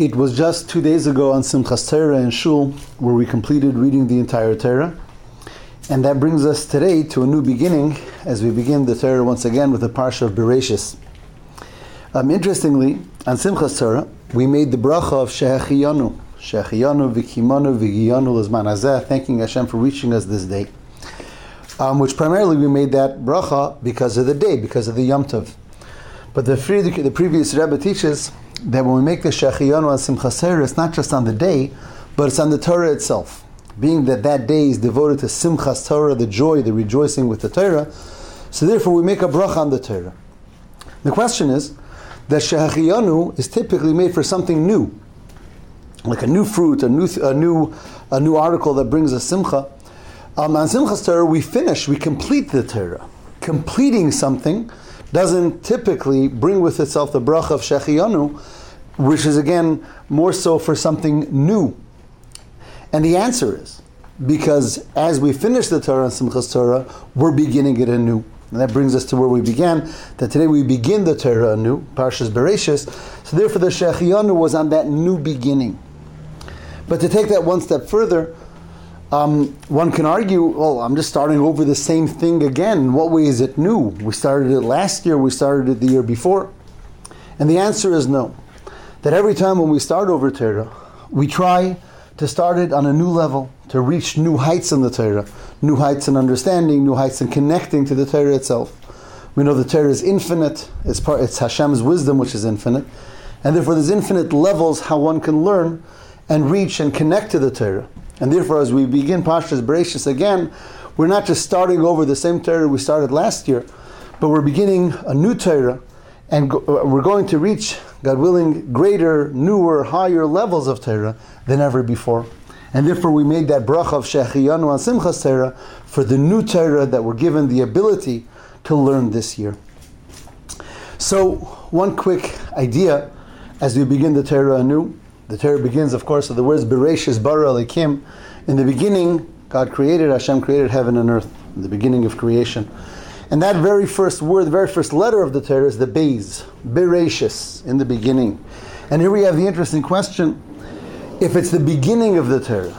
It was just two days ago on Simchas Torah in Shul where we completed reading the entire Torah. And that brings us today to a new beginning as we begin the Torah once again with the Parsha of Bereshis. Um, interestingly, on Simchas Torah, we made the bracha of Shehechiyanu, Shehechiyanu v'kimanu v'giyanu l'zman thanking Hashem for reaching us this day. Um, which primarily we made that bracha because of the day, because of the Yom Tov. But the, the previous Rebbe teaches that when we make the Shechiyanu on Simchas Torah, it's not just on the day, but it's on the Torah itself. Being that that day is devoted to Simchas Torah, the joy, the rejoicing with the Torah, so therefore we make a bracha on the Torah. The question is that Shechiyanu is typically made for something new, like a new fruit, a new, a new, a new article that brings a simcha. Um, on Simchas Torah, we finish, we complete the Torah. Completing something doesn't typically bring with itself the bracha of Shechiyanu, which is again more so for something new. And the answer is because as we finish the Torah and Simchas Torah, we're beginning it anew. And that brings us to where we began, that today we begin the Torah anew, Parshas Bereshis. So therefore the Shechiyanu was on that new beginning. But to take that one step further, um, one can argue, well, I'm just starting over the same thing again. What way is it new? We started it last year, we started it the year before. And the answer is no. That every time when we start over Torah, we try to start it on a new level, to reach new heights in the Torah, new heights in understanding, new heights in connecting to the Torah itself. We know the Torah is infinite, it's, part, it's Hashem's wisdom which is infinite, and therefore there's infinite levels how one can learn and reach and connect to the Torah. And therefore, as we begin Parshas Bereshis again, we're not just starting over the same Torah we started last year, but we're beginning a new Torah, and go, uh, we're going to reach, God willing, greater, newer, higher levels of Torah than ever before. And therefore, we made that bracha of Shechiyanu on Simchas Torah for the new Torah that we're given the ability to learn this year. So, one quick idea as we begin the Torah anew. The Torah begins, of course, with the words Bereshis bara Elokim. In the beginning, God created, Hashem created heaven and earth, in the beginning of creation. And that very first word, the very first letter of the Torah is the Beis, Bereshis, in the beginning. And here we have the interesting question if it's the beginning of the Torah,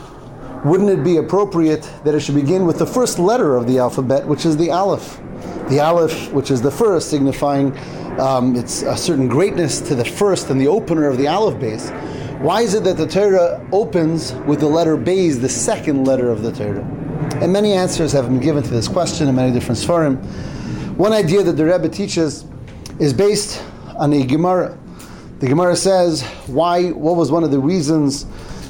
wouldn't it be appropriate that it should begin with the first letter of the alphabet, which is the Aleph? The Aleph, which is the first, signifying um, it's a certain greatness to the first and the opener of the Aleph Beis. Why is it that the Torah opens with the letter Beis, the second letter of the Torah? And many answers have been given to this question in many different Sfarim. One idea that the Rebbe teaches is based on a Gemara. The Gemara says, why, what was one of the reasons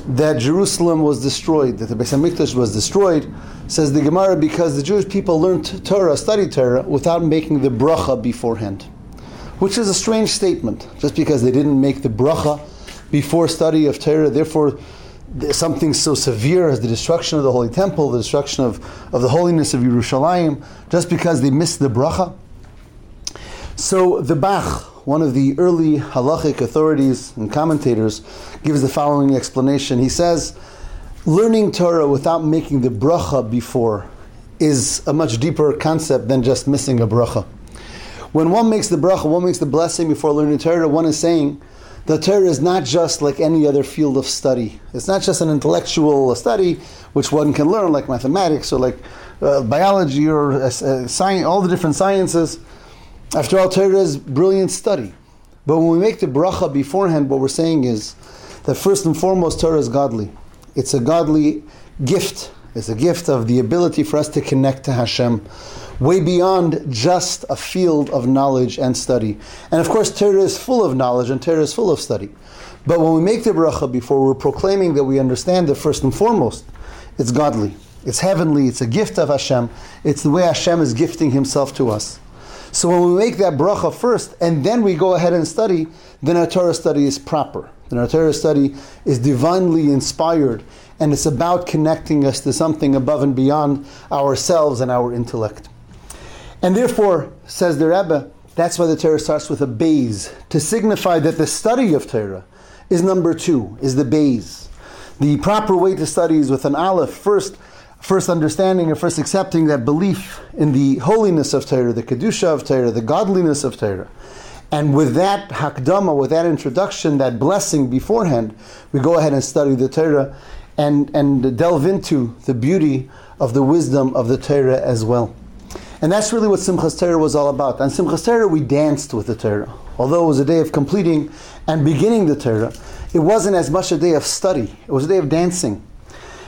that Jerusalem was destroyed, that the Beis HaMikdash was destroyed? Says the Gemara, because the Jewish people learned Torah, studied Torah, without making the bracha beforehand. Which is a strange statement. Just because they didn't make the bracha before study of Torah. Therefore, something so severe as the destruction of the Holy Temple, the destruction of, of the holiness of Yerushalayim, just because they missed the bracha. So the Bach, one of the early halachic authorities and commentators, gives the following explanation. He says, learning Torah without making the bracha before is a much deeper concept than just missing a bracha. When one makes the bracha, one makes the blessing before learning Torah, one is saying, the Torah is not just like any other field of study. It's not just an intellectual study which one can learn, like mathematics or like uh, biology or uh, uh, science, all the different sciences. After all, Torah is brilliant study. But when we make the bracha beforehand, what we're saying is that first and foremost, Torah is godly. It's a godly gift. It's a gift of the ability for us to connect to Hashem way beyond just a field of knowledge and study. And of course, Torah is full of knowledge and Torah is full of study. But when we make the bracha before, we're proclaiming that we understand that first and foremost, it's godly, it's heavenly, it's a gift of Hashem, it's the way Hashem is gifting Himself to us. So when we make that bracha first, and then we go ahead and study, then our Torah study is proper. Then our Torah study is divinely inspired, and it's about connecting us to something above and beyond ourselves and our intellect. And therefore, says the Rebbe, that's why the Torah starts with a Beis, to signify that the study of Torah is number two, is the Beis. The proper way to study is with an Aleph, first, first understanding or first accepting that belief in the holiness of Torah, the Kedusha of Torah, the godliness of Torah. And with that hakdama, with that introduction, that blessing beforehand, we go ahead and study the Torah and, and delve into the beauty of the wisdom of the Torah as well. And that's really what Simchas Torah was all about. On Simchas Torah, we danced with the Torah. Although it was a day of completing and beginning the Torah, it wasn't as much a day of study. It was a day of dancing.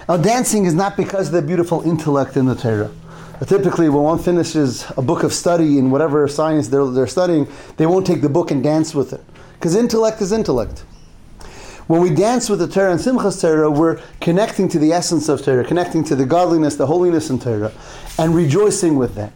Now, dancing is not because of the beautiful intellect in the Torah. Typically, when one finishes a book of study in whatever science they're, they're studying, they won't take the book and dance with it. Because intellect is intellect. When we dance with the Torah and Simchas Torah, we're connecting to the essence of Torah, connecting to the godliness, the holiness in Torah, and rejoicing with that.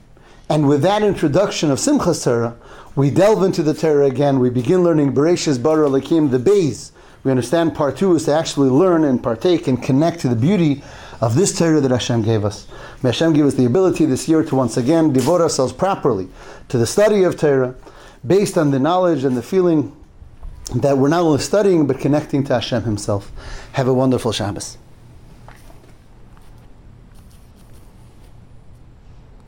And with that introduction of Simchas Torah, we delve into the Torah again. We begin learning Bereshis Bara Elokim, the Beis. We understand part two is to actually learn and partake and connect to the beauty of this Torah that Hashem gave us. May Hashem give us the ability this year to once again devote ourselves properly to the study of Torah, based on the knowledge and the feeling that we're not only studying but connecting to Hashem Himself. Have a wonderful Shabbos.